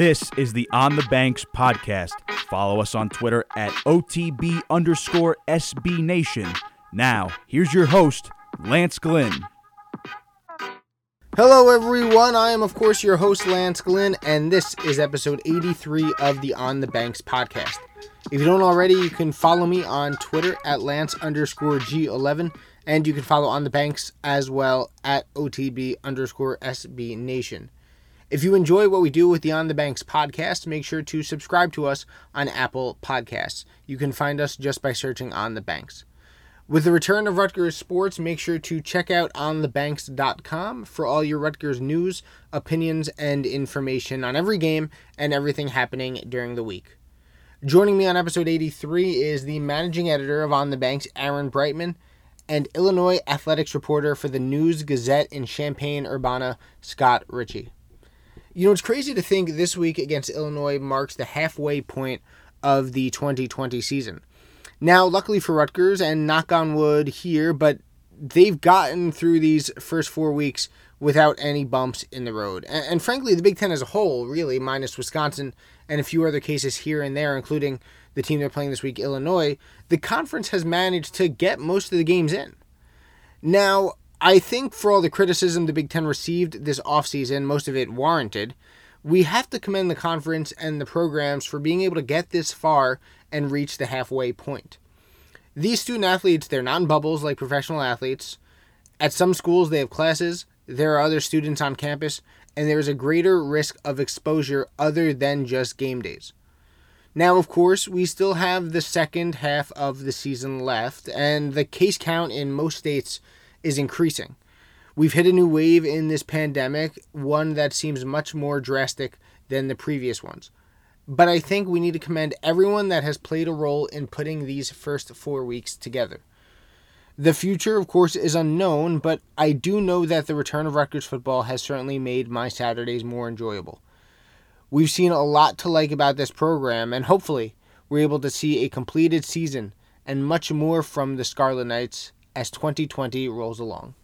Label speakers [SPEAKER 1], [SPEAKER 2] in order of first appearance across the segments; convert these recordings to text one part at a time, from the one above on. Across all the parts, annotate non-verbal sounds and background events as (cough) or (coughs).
[SPEAKER 1] This is the On the Banks podcast. Follow us on Twitter at OTB underscore SB Nation. Now, here's your host, Lance Glynn.
[SPEAKER 2] Hello, everyone. I am, of course, your host, Lance Glynn, and this is episode 83 of the On the Banks podcast. If you don't already, you can follow me on Twitter at Lance underscore G11, and you can follow On the Banks as well at OTB underscore SB Nation. If you enjoy what we do with the On the Banks podcast, make sure to subscribe to us on Apple Podcasts. You can find us just by searching On the Banks. With the return of Rutgers sports, make sure to check out onthebanks.com for all your Rutgers news, opinions, and information on every game and everything happening during the week. Joining me on episode 83 is the managing editor of On the Banks, Aaron Breitman, and Illinois athletics reporter for the News Gazette in Champaign Urbana, Scott Richey. You know, it's crazy to think this week against Illinois marks the halfway point of the 2020 season. Now, luckily for Rutgers, and knock on wood here, but they've gotten through these first four weeks without any bumps in the road. And, and, frankly, the Big Ten as a whole, really, minus Wisconsin and a few other cases here and there, including the team they're playing this week, Illinois, the conference has managed to get most of the games in. Now, I think for all the criticism the Big Ten received this offseason, most of it warranted, we have to commend the conference and the programs for being able to get this far and reach the halfway point. These student athletes, they're not in bubbles like professional athletes. At some schools, they have classes, there are other students on campus, and there is a greater risk of exposure other than just game days. Now, of course, we still have the second half of the season left, and the case count in most states is increasing. We've hit a new wave in this pandemic, one that seems much more drastic than the previous ones. But I think we need to commend everyone that has played a role in putting these first four weeks together. The future, of course, is unknown, but I do know that the return of Rutgers football has certainly made my Saturdays more enjoyable. We've seen a lot to like about this program, and hopefully, we're able to see a completed season and much more from the Scarlet Knights as 2020 rolls along.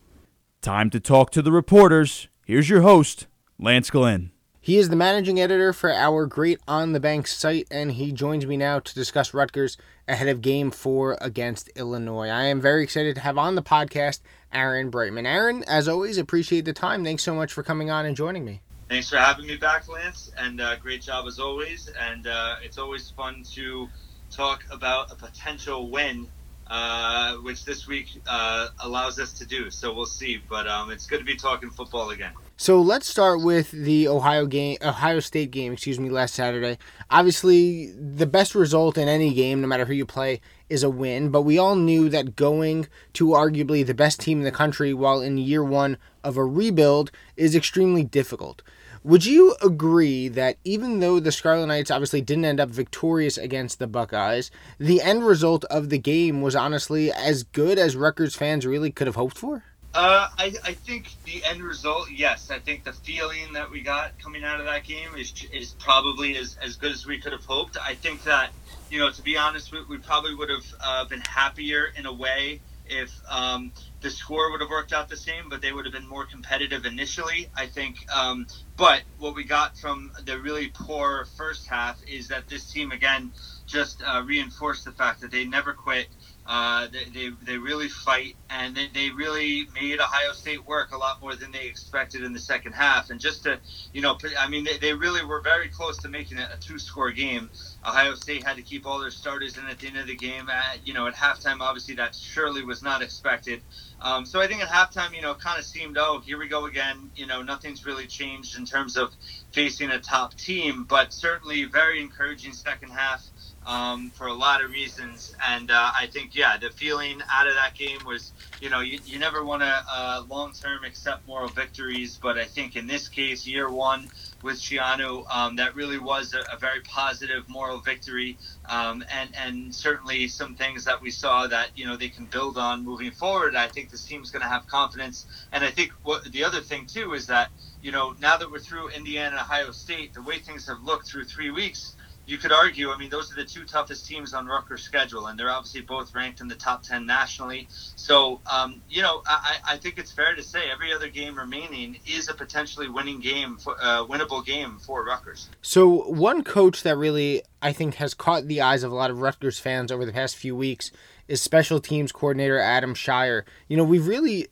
[SPEAKER 1] Time to talk to the reporters. Here's your host, Lance Glynn.
[SPEAKER 2] He is the managing editor for our great On the Bank site, and he joins me now to discuss Rutgers ahead of game four against Illinois. I am very excited to have on the podcast Aaron Breitman. Aaron, as always, appreciate the time. Thanks so much for coming on and joining me.
[SPEAKER 3] Thanks for having me back, Lance, and uh, great job as always. And uh, it's always fun to talk about a potential win uh, which this week uh, allows us to do. So we'll see. But um, it's good to be talking football again.
[SPEAKER 2] So let's start with the Ohio game, Ohio State game, excuse me, last Saturday. Obviously, the best result in any game, no matter who you play, is a win. But we all knew that going to arguably the best team in the country while in year one of a rebuild is extremely difficult. Would you agree that even though the Scarlet Knights obviously didn't end up victorious against the Buckeyes, the end result of the game was honestly as good as Rutgers fans really could have hoped for?
[SPEAKER 3] Uh, I, I think the end result, yes. I think the feeling that we got coming out of that game is, is probably as, as good as we could have hoped. I think that, you know, to be honest, we, we probably would have uh, been happier in a way if um, the score would have worked out the same, but they would have been more competitive initially, I think. Um, but what we got from the really poor first half is that this team, again, just uh, reinforced the fact that they never quit. Uh, they, they, really fight and they, they really made Ohio State work a lot more than they expected in the second half. And just to, you know, I mean, they, they really were very close to making it a two score game. Ohio State had to keep all their starters in at the end of the game. At, you know, at halftime, obviously that surely was not expected. Um, so I think at halftime, you know, kind of seemed, oh, here we go again. You know, nothing's really changed in terms of facing a top team, but certainly very encouraging second half um, for a lot of reasons. And uh, I think, yeah, the feeling out of that game was, you know, you, you never want to uh, long term accept moral victories, but I think in this case, year one with Schiano, um, that really was a, a, very positive moral victory, um, and and certainly some things that we saw that you know they can build on moving forward. I think this team's going to have confidence, and I think what the other thing too is that you know now that we're through Indiana and Ohio State, the way things have looked through three weeks you could argue, I mean, those are the two toughest teams on Rutgers' schedule, and they're obviously both ranked in the top 10 nationally. So, um, you know, I, I, think it's fair to say every other game remaining is a potentially winning game, for, uh, winnable game for Rutgers.
[SPEAKER 2] So, one coach that really, I think, has caught the eyes of a lot of Rutgers fans over the past few weeks is special teams coordinator Adam Scheier. You know, we've really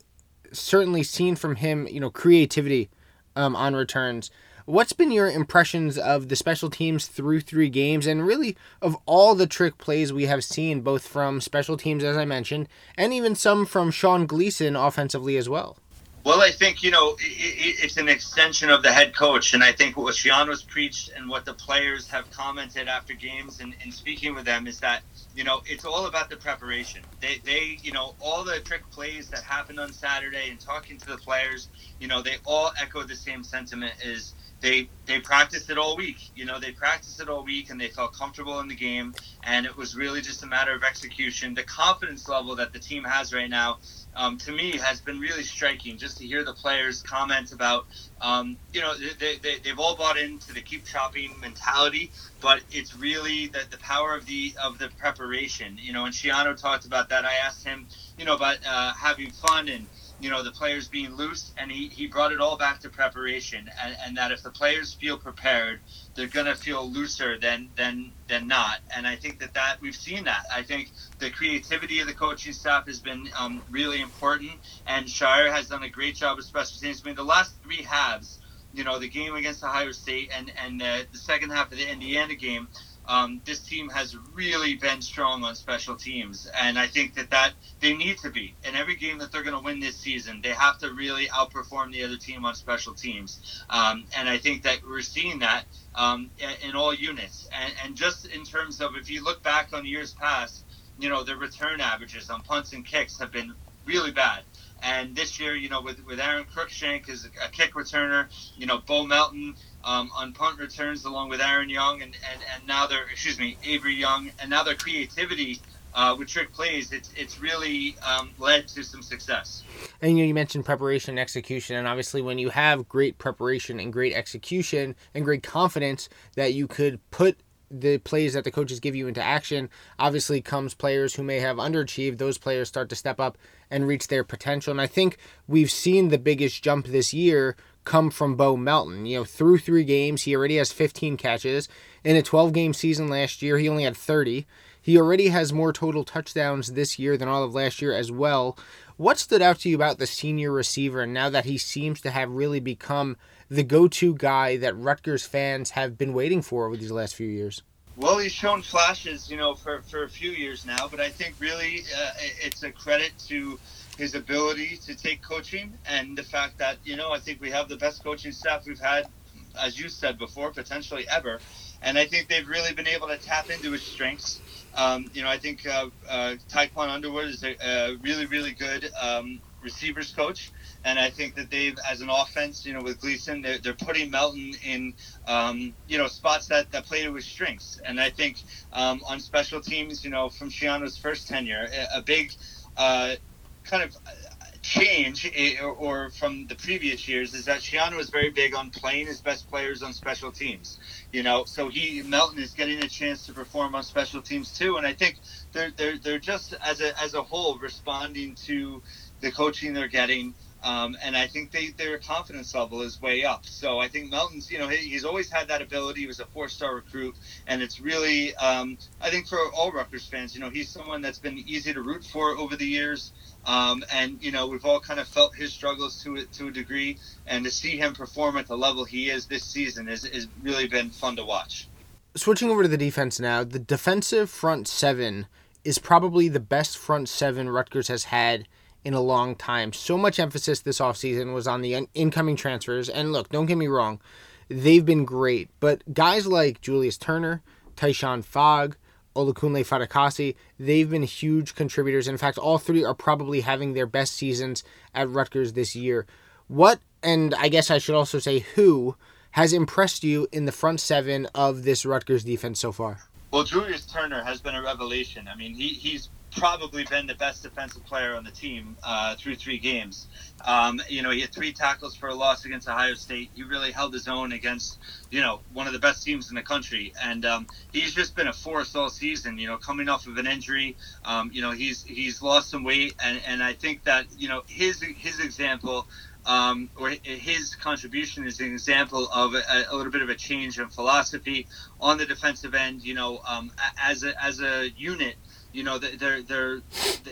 [SPEAKER 2] certainly seen from him, you know, creativity um, on returns. What's been your impressions of the special teams through three games and really of all the trick plays we have seen, both from special teams, as I mentioned, and even some from Sean Gleason offensively as well?
[SPEAKER 3] Well, I think you know it's an extension of the head coach, and I think what Schiano's preached and what the players have commented after games and, and speaking with them is that you know it's all about the preparation. They, they, you know, all the trick plays that happened on Saturday and talking to the players, you know, they all echo the same sentiment: is they they practiced it all week. You know, they practiced it all week and they felt comfortable in the game. And it was really just a matter of execution. The confidence level that the team has right now, um, to me, has been really striking. Just to hear the players comment about, um, you know, they, they, they've all bought into the keep chopping mentality, but it's really the, the power of the of the preparation. You know, and Schiano talked about that. I asked him, you know, about uh, having fun and you know the players being loose and he, he brought it all back to preparation. And, and that if the players feel prepared they're going to feel looser than than than not. And i think that that we've seen that. I think the creativity of the coaching staff has been um, really important and Scheier has done a great job of special teams. I mean the last three halves you know the game against ohio state and and the second half of the indiana game um, this team has really been strong on special teams, and I think that that they need to be in every game that they're going to win this season. They have to really outperform the other team on special teams, um, and I think that we're seeing that um, in all units. And, and just in terms of if you look back on years past, you know the return averages on punts and kicks have been really bad. And this year, you know, with, with Aaron Cruikshank as a kick returner, you know, Bo Melton um, on punt returns along with Aaron Young and, and, and now their excuse me Avery Young and now their creativity uh, with trick plays it's it's really um, led to some success.
[SPEAKER 2] And you, you mentioned preparation and execution, and obviously when you have great preparation and great execution and great confidence that you could put the plays that the coaches give you into action obviously comes players who may have underachieved those players start to step up and reach their potential and i think we've seen the biggest jump this year come from Bo Melton. You know, through three games, he already has 15 catches. In a 12 game season last year, he only had 30. He already has more total touchdowns this year than all of last year as well. What stood out to you about the senior receiver and now that he seems to have really become the go to guy that Rutgers fans have been waiting for over these last few years?
[SPEAKER 3] Well, he's shown flashes, you know, for, for a few years now, but I think really uh, it's a credit to his ability to take coaching and the fact that you know I think we have the best coaching staff we've had, as you said before, potentially ever, and I think they've really been able to tap into his strengths. Um, you know, I think uh, uh, Tiquan Underwood is a, a really really good um, receivers coach. And I think that they've, as an offense, you know, with Gleason, they're, they're putting Melton in, um, you know, spots that, that play to his strengths. And I think um, on special teams, you know, from Schiano's first tenure, a, a big uh, kind of change eh, or, from the previous years is that Schiano was very big on playing his best players on special teams. You know, so he Melton is getting a chance to perform on special teams too, and I think they're they're they're just as a as a whole responding to the coaching they're getting. Um, and I think they, their confidence level is way up. So I think Melton's, you know, he, he's always had that ability. He was a four-star recruit, and it's really, um, I think for all Rutgers fans, you know, he's someone that's been easy to root for over the years. Um, and you know we've all kind of felt his struggles to it to a degree, and to see him perform at the level he is this season is is really been fun to watch.
[SPEAKER 2] Switching over to the defense now, the defensive front seven is probably the best front seven Rutgers has had in a long time. So much emphasis this offseason was on the incoming transfers, and look, don't get me wrong, they've been great, but guys like Julius Turner, Tyshon Fogg, Olakunle Fatukasi, they've been huge contributors. In fact, all three are probably having their best seasons at Rutgers this year. What, and I guess I should also say who, has impressed you in the front seven of this Rutgers defense so far?
[SPEAKER 3] Well, Julius Turner has been a revelation. I mean, he, he's probably been the best defensive player on the team uh, through three games. Um, you know, he had three tackles for a loss against Ohio State. He really held his own against, you know, one of the best teams in the country. And um, he's just been a force all season. You know, coming off of an injury, um, you know, he's he's lost some weight, and, and I think that you know his his example um, or his contribution is an example of a, a, little bit of a change in philosophy on the defensive end. You know, um, as a as a unit, you know they're they're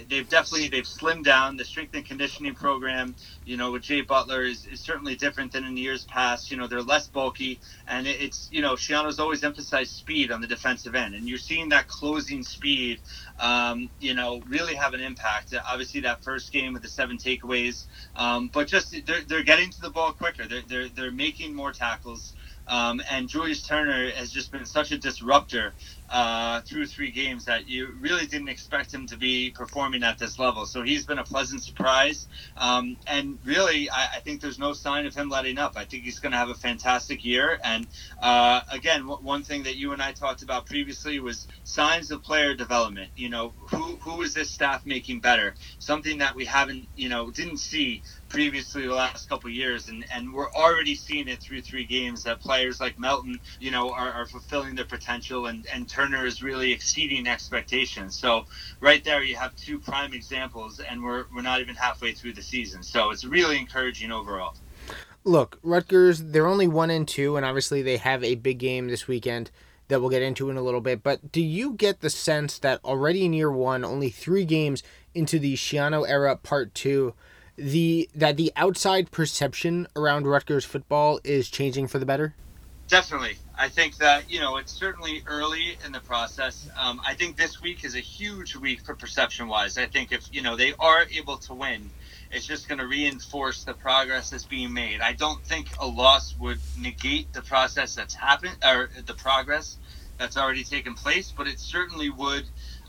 [SPEAKER 3] they've definitely they've slimmed down. The strength and conditioning program you know with jay butler is, is certainly different than in years past. You know they're less bulky and it's you know Schiano's always emphasized speed on the defensive end and you're seeing that closing speed um, you know really have an impact. Obviously that first game with the seven takeaways um, but just they're, they're getting to the ball quicker. They're, they're, they're making more tackles um, and Julius Turner has just been such a disruptor through three games that you really didn't expect him to be performing at this level. So he's been a pleasant surprise. Um, and really, I, I, think there's no sign of him letting up. I think he's going to have a fantastic year. And uh, again, w- one thing that you and I talked about previously was signs of player development. You know, who, who is this staff making better? Something that we haven't, you know, didn't see previously the last couple years, and, and we're already seeing it through three games that players like Melton, you know, are, are fulfilling their potential, and, and Turner is really exceeding expectations. So right there, you have two prime examples, and we're we're not even halfway through the season. So it's really encouraging overall.
[SPEAKER 2] Look, Rutgers, they're only one and two, and obviously they have a big game this weekend that we'll get into in a little bit. But do you get the sense that already in year one, only three games into the Schiano era part two, the that the outside perception around Rutgers football is changing for the better?
[SPEAKER 3] Definitely. I think that, you know, it's certainly early in the process. Um, I think this week is a huge week for perception wise. I think if, you know, they are able to win, it's just going to reinforce the progress that's being made. I don't think a loss would negate the process that's happened or the progress that's already taken place, but it certainly would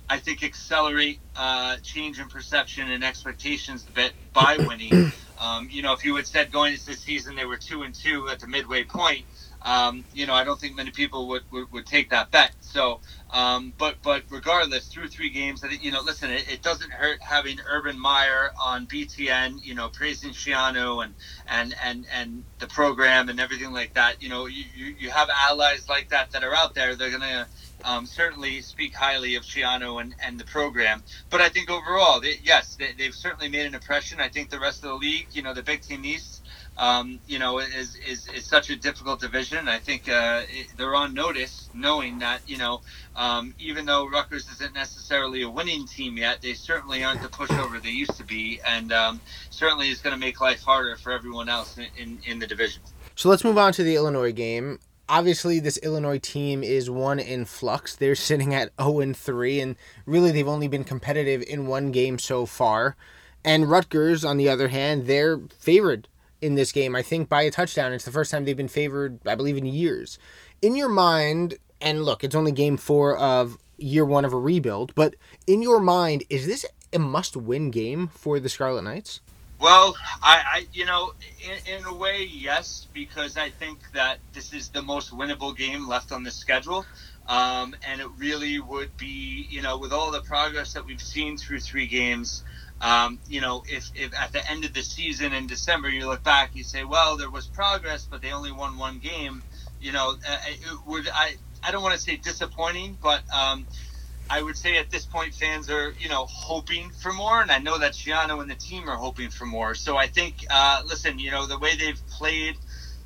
[SPEAKER 3] I think accelerate uh, change in perception and expectations a bit by (coughs) winning. Um, you know, if you had said going into the season they were two and two at the midway point, um, you know, I don't think many people would, would, would take that bet. So, um, but but regardless, through three games, I think you know, listen, it, it, doesn't hurt having Urban Meyer on BTN, you know, praising Schiano and and and and the program and everything like that. You know, you you, you have allies like that that are out there. They're gonna um, certainly speak highly of Schiano and, and the program. But I think overall, they, yes, they, have certainly made an impression. I think the rest of the league, you know, the Big Ten East, um, you know, is, is, is such a difficult division. I think uh, it, they're on notice, knowing that you know, um, even though Rutgers isn't necessarily a winning team yet, they certainly aren't the pushover they used to be, and um, certainly is going to make life harder for everyone else in, in, in the division.
[SPEAKER 2] So let's move on to the Illinois game obviously this Illinois team is one in flux. They're sitting at 0 (laughs) and 3 and really they've only been competitive in one game so far. And Rutgers on the other hand, they're favored in this game I think by a touchdown. It's the first time they've been favored I believe in years. In your mind, and look, it's only game 4 of year 1 of a rebuild, but in your mind, is this a must-win game for the Scarlet Knights?
[SPEAKER 3] Well, I, I you know, in, in, a way, yes, because I think that this is the most winnable game left on the schedule. Um, and it really would be, you know, with all the progress that we've seen through three games, um, you know, if, if at the end of the season in December you look back, you say, well, there was progress, but they only won one game. You know, uh, it would I I don't want to say disappointing, but um, I would say at this point, fans are you know hoping for more, and I know that Schiano and the team are hoping for more. So I think, uh, listen, you know the way they've played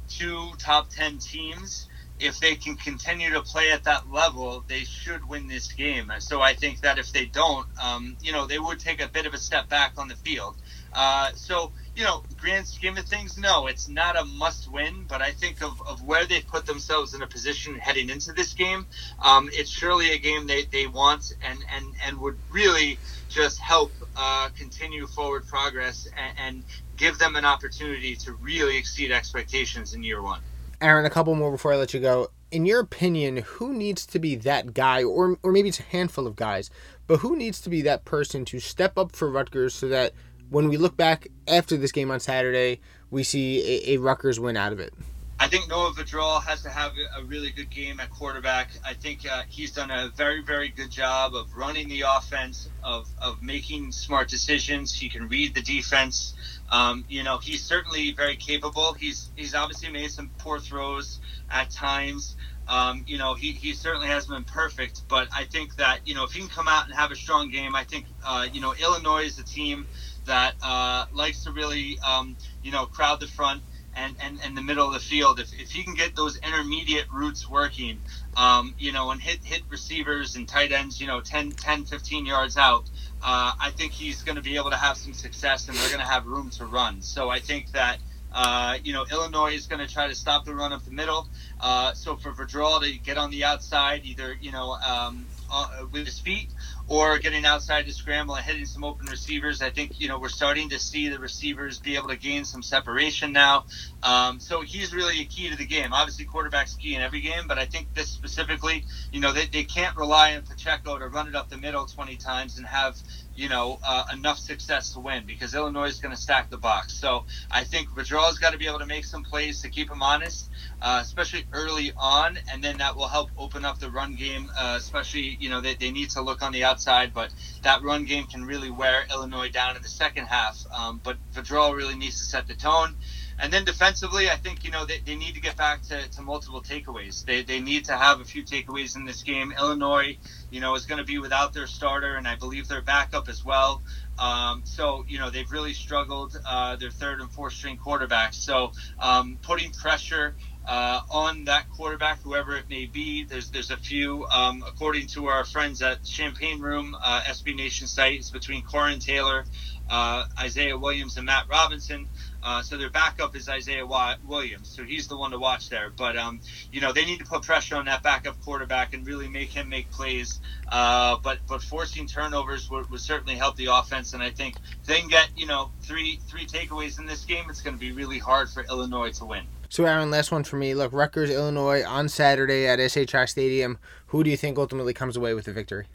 [SPEAKER 3] two top ten teams, if they can continue to play at that level, they should win this game. So I think that if they don't, um, you know, they would take a bit of a step back on the field. Uh, so you know, grand scheme of things, no, it's not a must win, but I think of, of where they've put themselves in a position heading into this game, um, it's surely a game they, they want and, and, and would really just help uh, continue forward progress and, and give them an opportunity to really exceed expectations in year one.
[SPEAKER 2] Aaron, a couple more before I let you go. In your opinion, who needs to be that guy, or, or maybe it's a handful of guys, but who needs to be that person to step up for Rutgers so that – when we look back after this game on Saturday, we see a, a Rutgers win out of it.
[SPEAKER 3] I think Noah Vedral has to have a really good game at quarterback. I think uh, he's done a very, very good job of running the offense, of, of making smart decisions. He can read the defense. Um, you know, he's certainly very capable. He's he's obviously made some poor throws at times. Um, you know, he, he certainly hasn't been perfect, but I think that, you know, if he can come out and have a strong game, I think, uh, you know, Illinois is a team that uh, likes to really, um, you know, crowd the front and, and, and the middle of the field. If, if he can get those intermediate routes working, um, you know, and hit, hit receivers and tight ends, you know, 10, 10 15 yards out, uh, I think he's going to be able to have some success and they're going to have room to run. So I think that, uh, you know, Illinois is going to try to stop the run up the middle. Uh, so for Vedral to get on the outside, either, you know, um, uh, with his feet or getting outside to scramble and hitting some open receivers. I think you know we're starting to see the receivers be able to gain some separation now. Um, so he's really a key to the game. Obviously, quarterback's key in every game, but I think this specifically, you know, they, they can't rely on Pacheco to run it up the middle 20 times and have you know, uh, enough success to win because Illinois is going to stack the box. So I think Vedral's got to be able to make some plays to keep him honest, uh, especially early on, and then that will help open up the run game. Uh, especially, you know, they, they need to look on the outside, but that run game can really wear Illinois down in the second half. Um, but Vedral really needs to set the tone. And then defensively, I think, you know, they, they need to get back to, to multiple takeaways. They, they need to have a few takeaways in this game. Illinois, you know, is going to be without their starter, and I believe their backup as well. Um, so, you know, they've really struggled, uh, their third and fourth string quarterbacks. So, um, putting pressure uh, on that quarterback, whoever it may be. There's there's a few, um, according to our friends at Champaign Room uh, SB Nation sites, between Coran Taylor, uh, Isaiah Williams, and Matt Robinson. Uh, so their backup is Isaiah Williams, so he's the one to watch there. But um, you know they need to put pressure on that backup quarterback and really make him make plays. Uh, but but forcing turnovers would, would, certainly help the offense, and I think if they can get you know three three takeaways in this game, it's going to be really hard for Illinois to win.
[SPEAKER 2] So Aaron, last one for me. Look, Rutgers, Illinois on Saturday at SHI Stadium. Who do you think ultimately comes away with the victory?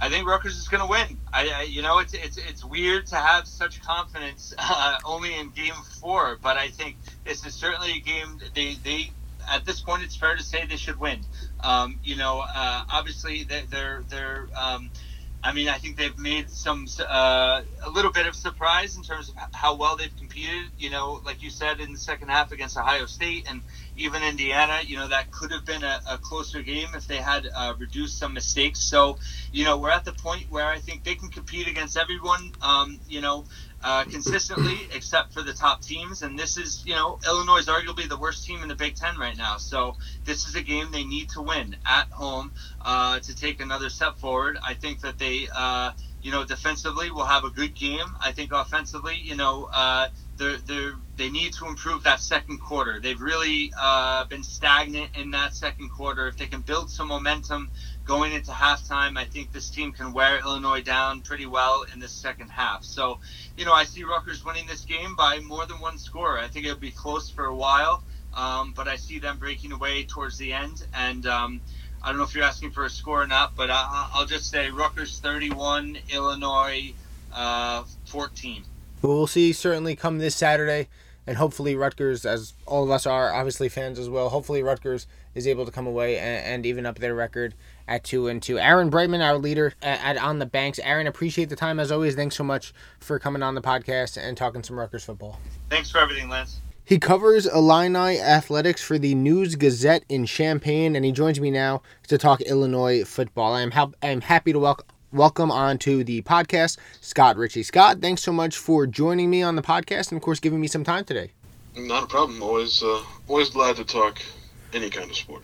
[SPEAKER 3] I think Rutgers is going to win. I, I, you know, it's it's it's weird to have such confidence (laughs) uh, only in Game Four, but I think this is certainly a game they they at this point it's fair to say they should win. Um, you know, uh, obviously they're they're, um, I mean, I think they've made some uh, a little bit of surprise in terms of how well they've competed. You know, like you said in the second half against Ohio State and even Indiana. You know, that could have been a, a closer game if they had uh, reduced some mistakes. So, you know, we're at the point where I think they can compete against everyone. Um, you know, uh, consistently, except for the top teams. And this is, you know, Illinois is arguably the worst team in the Big Ten right now. So this is a game they need to win at home uh, to take another step forward. I think that they, uh, you know, defensively will have a good game. I think offensively, you know, uh, they're, they're, they need to improve that second quarter. They've really uh, been stagnant in that second quarter. If they can build some momentum going into halftime, I think this team can wear Illinois down pretty well in the second half. So, you know, I see Rutgers winning this game by more than one score. I think it'll be close for a while, um, but I see them breaking away towards the end. And um, I don't know if you're asking for a score or not, but I, will just say Rutgers 31, Illinois uh, 14.
[SPEAKER 2] Well, we'll see certainly come this Saturday and hopefully Rutgers, as all of us are obviously fans as well, hopefully Rutgers is able to come away and, and even up their record at two and two. Aaron Breitman, our leader at, at, On the Banks. Aaron, appreciate the time as always. Thanks so much for coming on the podcast and talking some Rutgers football.
[SPEAKER 3] Thanks for everything, Lance.
[SPEAKER 2] He covers Illini athletics for the News Gazette in Champaign, and he joins me now to talk Illinois football. I am, ha- I am happy to welcome welcome on to the podcast, Scott Richey. Scott, thanks so much for joining me on the podcast and, of course, giving me some time today.
[SPEAKER 4] Not a problem. Always, uh, always glad to talk any kind of sport.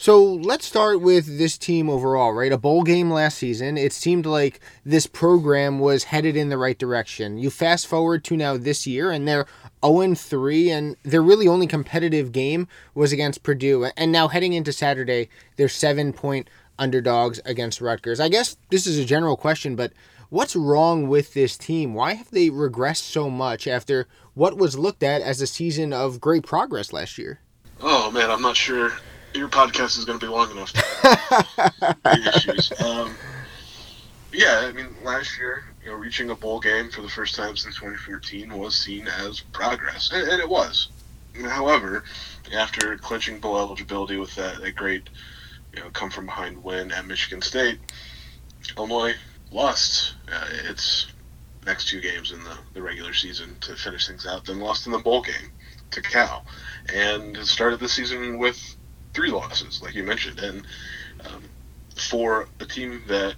[SPEAKER 2] So let's start with this team overall, right? A bowl game last season. It seemed like this program was headed in the right direction. You fast forward to now this year, and they're 0 3, and their really only competitive game was against Purdue. And now heading into Saturday, they're seven point underdogs against Rutgers. I guess this is a general question, but what's wrong with this team? Why have they regressed so much after what was looked at as a season of great progress last year?
[SPEAKER 4] Oh man, I'm not sure your podcast is going to be long enough. To (laughs) issues. Um, yeah, I mean, last year, you know, reaching a bowl game for the first time since 2014 was seen as progress, and, and it was. However, after clinching bowl eligibility with that, a great you know, come from behind win at Michigan State, Illinois lost uh, its next two games in the, the regular season to finish things out, then lost in the bowl game to Cal, and started the season with three losses, like you mentioned. And um, for a team that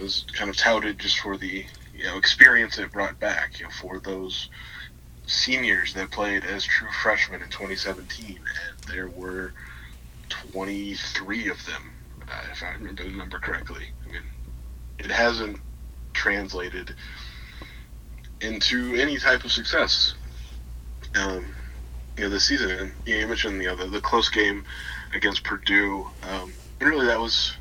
[SPEAKER 4] was kind of touted just for the you know experience it brought back, you know, for those seniors that played as true freshmen in 2017, and there were 23 of them, uh, if I remember the number correctly. I mean, it hasn't translated into any type of success. Um, you know, this season, and you mentioned the, the close game against Purdue, um, and really that was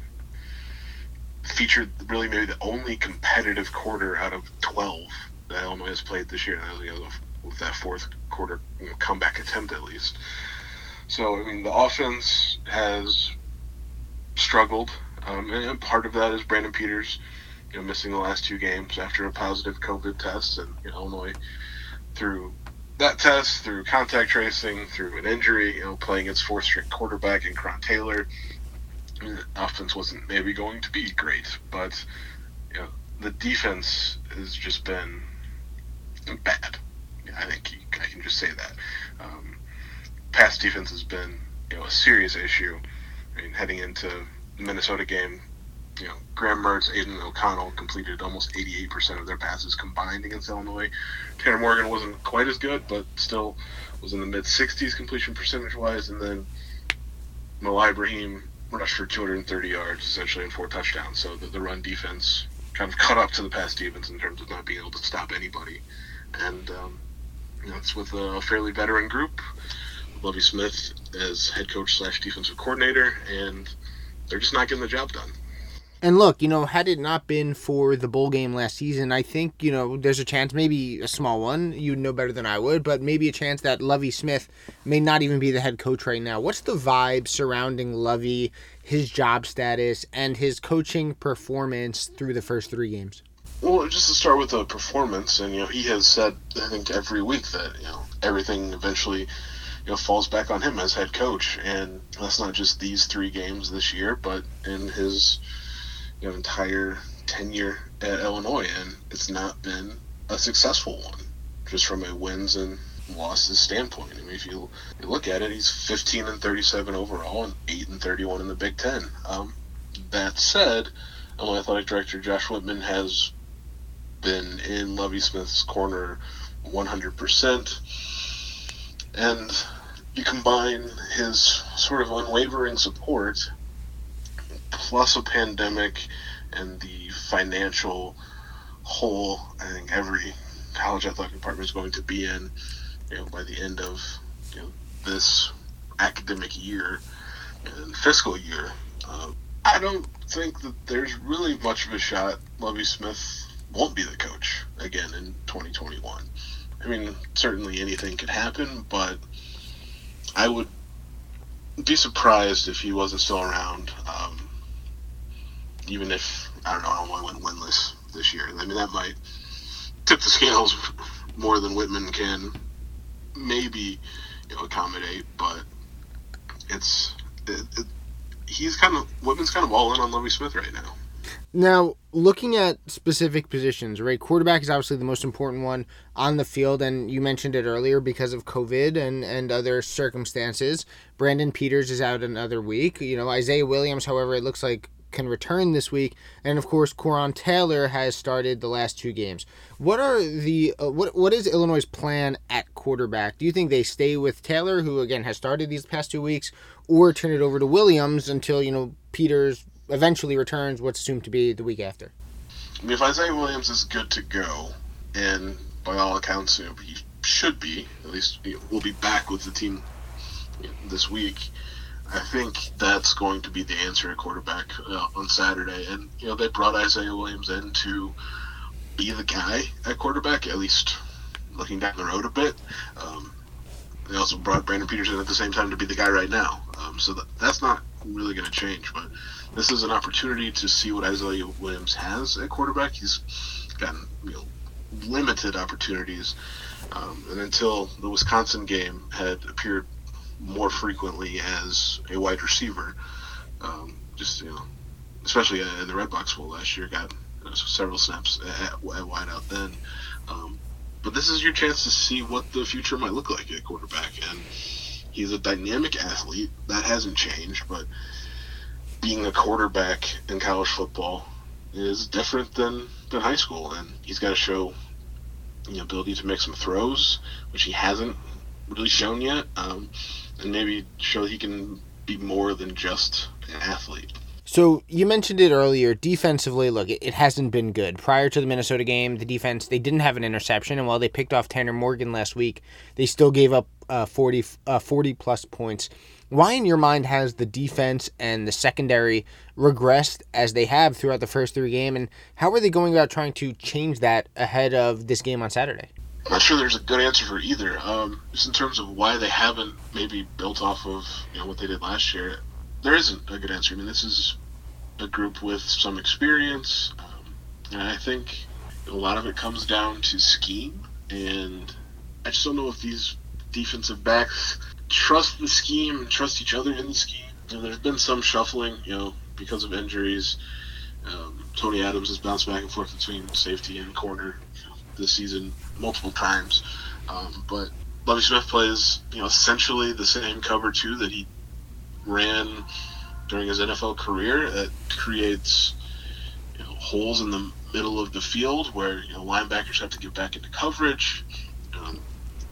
[SPEAKER 4] featured really maybe the only competitive quarter out of 12 that Illinois has played this year. That was, you know, with that fourth quarter you know, comeback attempt at least. So I mean, the offense has struggled, um, and part of that is Brandon Peters, you know, missing the last two games after a positive COVID test, and you know, Illinois through that test, through contact tracing, through an injury, you know, playing its fourth string quarterback in Coran Taylor, the offense wasn't maybe going to be great, but you know, the defense has just been bad. I think I can just say that. Um, pass defense has been you know a serious issue. I mean, heading into the Minnesota game, you know, Graham Mertz, Aidan O'Connell completed almost 88% of their passes combined against Illinois. Tanner Morgan wasn't quite as good, but still was in the mid 60s completion percentage wise. And then Mo Ibrahim rushed for 230 yards, essentially, and four touchdowns. So the, the run defense kind of (laughs) caught up to the pass defense in terms of not being able to stop anybody. And um, know, with a fairly veteran group. Lovie Smith as head coach slash defensive coordinator, and they're just not getting the job done.
[SPEAKER 2] And look, you know, had it not been for the bowl game last season, I think, you know, there's a chance, maybe a small one, you know better than I would, but maybe a chance that Lovie Smith may not even be the head coach right now. What's the vibe surrounding Lovie, his job status, and his coaching performance through the first three games?
[SPEAKER 4] Well, just to start with the performance, and you know, he has said I think every week that you know everything eventually you know falls back on him as head coach, and that's not just these three games this year, but in his you know entire tenure at Illinois, and it's not been a successful one, just from a wins and losses standpoint. I mean, if you, you look at it, he's 15 and 37 overall and 8 and 31 in the Big Ten. Um, that said, Illinois Athletic Director Josh Whitman has been in Lovie Smith's corner 100%. And you combine his sort of unwavering support plus a pandemic and the financial hole I think every college athletic department is going to be in you know, by the end of you know, this academic year and fiscal year. Uh, I don't think that there's really much of a shot Lovie Smith won't be the coach again in 2021. I mean, certainly anything could happen, but I would be surprised if he wasn't still around. Um, even if I don't know, Illinois went winless this year. I mean, that might tip the scales (laughs) more than Whitman can maybe you know accommodate, but it's it, it, he's kind of Whitman's kind of all in on Lovie Smith right now.
[SPEAKER 2] Now, looking at specific positions, right? Quarterback is obviously the most important one on the field, and you mentioned it earlier because of COVID and, and other circumstances. Brandon Peters is out another week. You know, Isaiah Williams, however, it looks like can return this week, and of course, Coran Taylor has started the last two games. What are the uh, what what is Illinois' plan at quarterback? Do you think they stay with Taylor, who again has started these past two weeks, or turn it over to Williams until you know Peters eventually returns what's assumed to be the week after.
[SPEAKER 4] I mean, if Isaiah Williams is good to go, and by all accounts, you know, he should be, at least you know, we'll be back with the team this week. I think that's going to be the answer at quarterback uh, on Saturday. And, you know, they brought Isaiah Williams in to be the guy at quarterback, at least looking down the road a bit. Um, they also brought Brandon Peterson at the same time to be the guy right now. Um, so that, that's not really going to change. But this is an opportunity to see what Isaiah Williams has at quarterback. He's gotten you know limited opportunities, um, and until the Wisconsin game had appeared more frequently as a wide receiver. Um, just you know, especially in the Redbox Bowl last year, got you know, several snaps at, at wide out then. Um, but this is your chance to see what the future might look like at quarterback, and he's a dynamic athlete that hasn't changed, but being a quarterback in college football is different than, than high school, and he's got to show the ability to make some throws, which he hasn't really shown yet, um, and maybe show he can be more than just an athlete.
[SPEAKER 2] So you mentioned it earlier. Defensively, look, it, it, hasn't been good. Prior to the Minnesota game, the defense they didn't have an interception, and while they picked off Tanner Morgan last week, they still gave up uh, 40, uh, 40 plus points. Why, in your mind, has the defense and the secondary regressed as they have throughout the first three games, and how are they going about trying to change that ahead of this game on Saturday?
[SPEAKER 4] I'm not sure there's a good answer for either. Um, just in terms of why they haven't maybe built off of you know what they did last year, there isn't a good answer. I mean, this is a group with some experience, um, and I think a lot of it comes down to scheme. And I just don't know if these defensive backs trust the scheme and trust each other in the scheme. Know, there's been some shuffling, you know, because of injuries. Um, Tony Adams has bounced back and forth between safety and corner this season multiple times. Um, but Lovie Smith plays, you know, essentially the same cover two that he ran during his NFL career. That creates you know, holes in the middle of the field where you know linebackers have to get back into coverage. Um,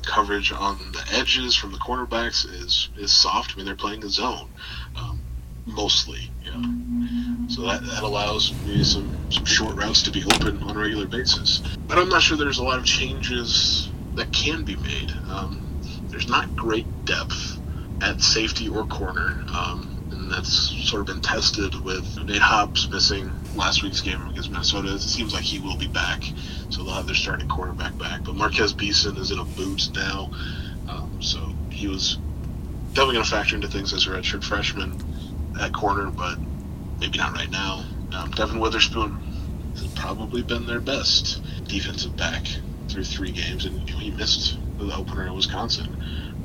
[SPEAKER 4] coverage on the edges from the cornerbacks is is soft. I mean, they're playing a zone um, mostly. You know. So that, that allows maybe some, some short routes to be open on a regular basis. But I'm not sure there's a lot of changes that can be made. Um, there's not great depth at safety or corner. Um, that's sort of been tested with Nate Hobbs missing last week's game against Minnesota. It seems like he will be back, so they'll have their starting quarterback back. But Marquez Beason is in a boot now, um, so he was definitely going to factor into things as a redshirt freshman at corner, but maybe not right now. Um, Devon Witherspoon has probably been their best defensive back through three games, and you know, he missed the opener in Wisconsin.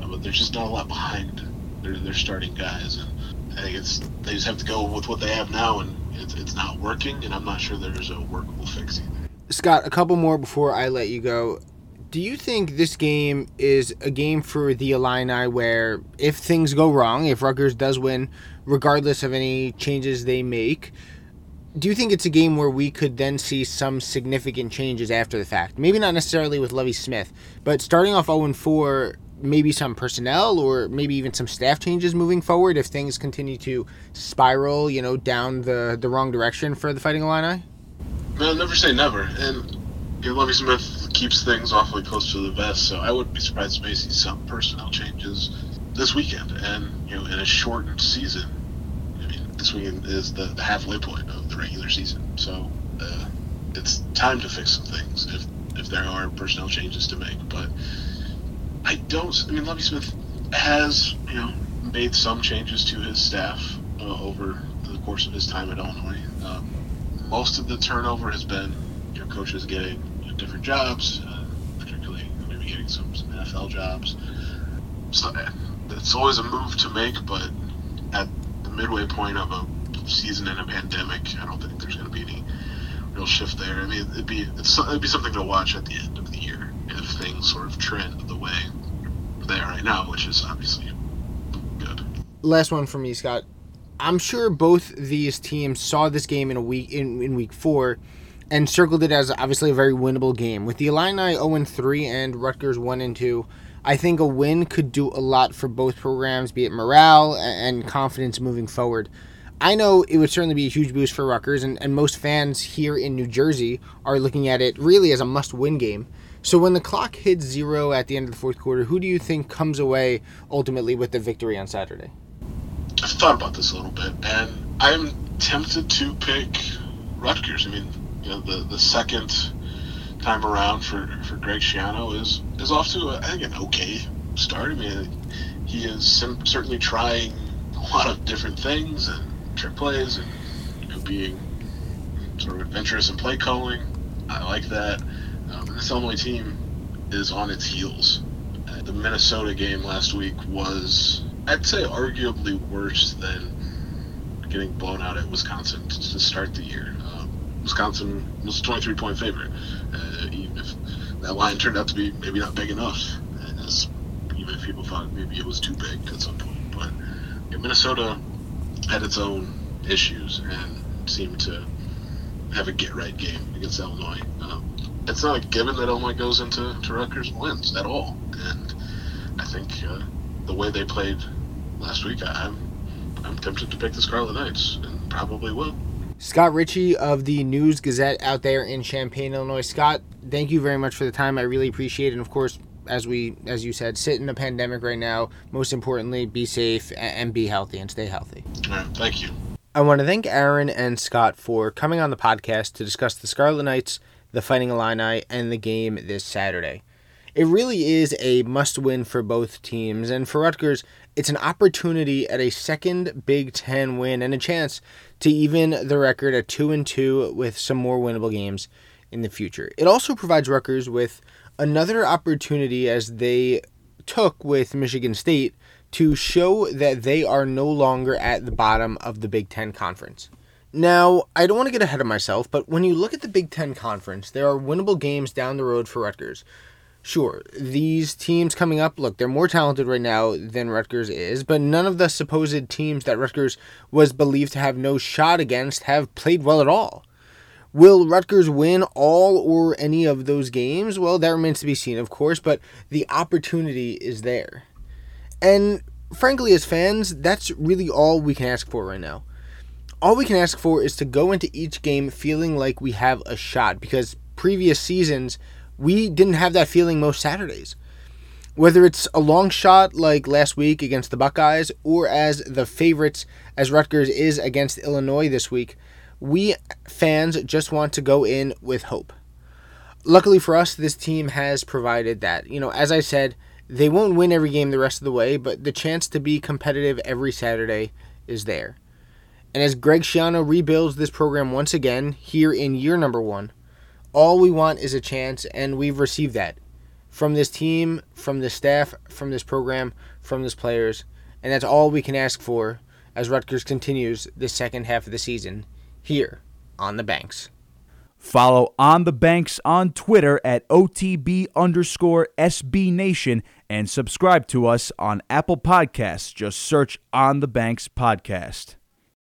[SPEAKER 4] Uh, but there's just not a lot behind their, their starting guys, and I think it's they just have to go with what they have now, and it's, it's not working. And I'm not sure there's a workable fix either.
[SPEAKER 2] Scott, a couple more before I let you go. Do you think this game is a game for the Illini where if things go wrong, if Rutgers does win, regardless of any changes they make, do you think it's a game where we could then see some significant changes after the fact? Maybe not necessarily with Lovie Smith, but starting off 0 4 maybe some personnel or maybe even some staff changes moving forward if things continue to spiral, you know, down the, the wrong direction for the Fighting Illini?
[SPEAKER 4] No, never say never. And you know, Lovie Smith keeps things awfully close to the vest, so I wouldn't be surprised if we see some personnel changes this weekend. And, you know, in a shortened season, I mean, this weekend is the, the halfway point of the regular season. So uh, it's time to fix some things if, if there are personnel changes to make. But I don't. I mean, Lovie Smith has you know made some changes to his staff uh, over the course of his time at Illinois. Um, most of the turnover has been you know coaches getting you know, different jobs, uh, particularly maybe getting some, some NFL jobs. So it's always a move to make, but at the midway point of a season in a pandemic, I don't think there's going to be any real shift there. I mean, it'd be it'd be something to watch at the end of the year sort of trend the way they are right now, which is obviously good.
[SPEAKER 2] Last one for me, Scott. I'm sure both these teams saw this game in a week in, in week four and circled it as obviously a very winnable game. With the Illini 0 3 and Rutgers 1 2, I think a win could do a lot for both programs, be it morale and confidence moving forward. I know it would certainly be a huge boost for Rutgers, and, and most fans here in New Jersey are looking at it really as a must win game. So when the clock hits zero at the end of the fourth quarter, who do you think comes away ultimately with the victory on Saturday?
[SPEAKER 4] I've thought about this a little bit, and I'm tempted to pick Rutgers. I mean, you know, the the second time around for, for Greg Schiano is is off to a, I think an okay start. I mean, he is sim- certainly trying a lot of different things and trick plays and you know, being sort of adventurous in play calling. I like that. Um, this Illinois team is on its heels. Uh, the Minnesota game last week was, I'd say, arguably worse than getting blown out at Wisconsin to, to start the year. Um, Wisconsin was a 23 point favorite, uh, even if that line turned out to be maybe not big enough, as even if people thought maybe it was too big at some point. But yeah, Minnesota had its own issues and seemed to have a get right game against Illinois. Um, it's not a given that Illinois goes into to Rutgers wins at all, and I think uh, the way they played last week, I, I'm I'm tempted to pick the Scarlet Knights, and probably will.
[SPEAKER 2] Scott Richey of the News Gazette out there in Champaign, Illinois. Scott, thank you very much for the time. I really appreciate it. And of course, as we as you said, sit in a pandemic right now. Most importantly, be safe and be healthy and stay healthy.
[SPEAKER 4] thank you.
[SPEAKER 2] I want to thank Aaron and Scott for coming on the podcast to discuss the Scarlet Knights, the Fighting Illini, and the game this Saturday. It really is a must win for both teams, and for Rutgers, it's an opportunity at a second Big Ten win and a chance to even the record at 2 and 2 with some more winnable games in the future. It also provides Rutgers with another opportunity as they took with Michigan State to show that they are no longer at the bottom of the Big Ten Conference. Now, I don't want to get ahead of myself, but when you look at the Big Ten Conference, there are winnable games down the road for Rutgers. Sure, these teams coming up, look, they're more talented right now than Rutgers is, but none of the supposed teams that Rutgers was believed to have no shot against have played well at all. Will Rutgers win all or any of those games? Well, that remains to be seen, of course, but the opportunity is there. And frankly, as fans, that's really all we can ask for right now. All we can ask for is to go into each game feeling like we have a shot because previous seasons we didn't have that feeling most Saturdays. Whether it's a long shot like last week against the Buckeyes or as the favorites as Rutgers is against Illinois this week, we fans just want to go in with hope. Luckily for us, this team has provided that. You know, as I said, they won't win every game the rest of the way, but the chance to be competitive every Saturday is there. And as Greg Schiano rebuilds this program once again here in year number one, all we want is a chance, and we've received that from this team, from the staff, from this program, from this players, and that's all we can ask for as Rutgers continues the second half of the season here on the Banks.
[SPEAKER 1] Follow On the Banks on Twitter at OTB underscore SB Nation and subscribe to us on Apple Podcasts. Just search On the Banks Podcast.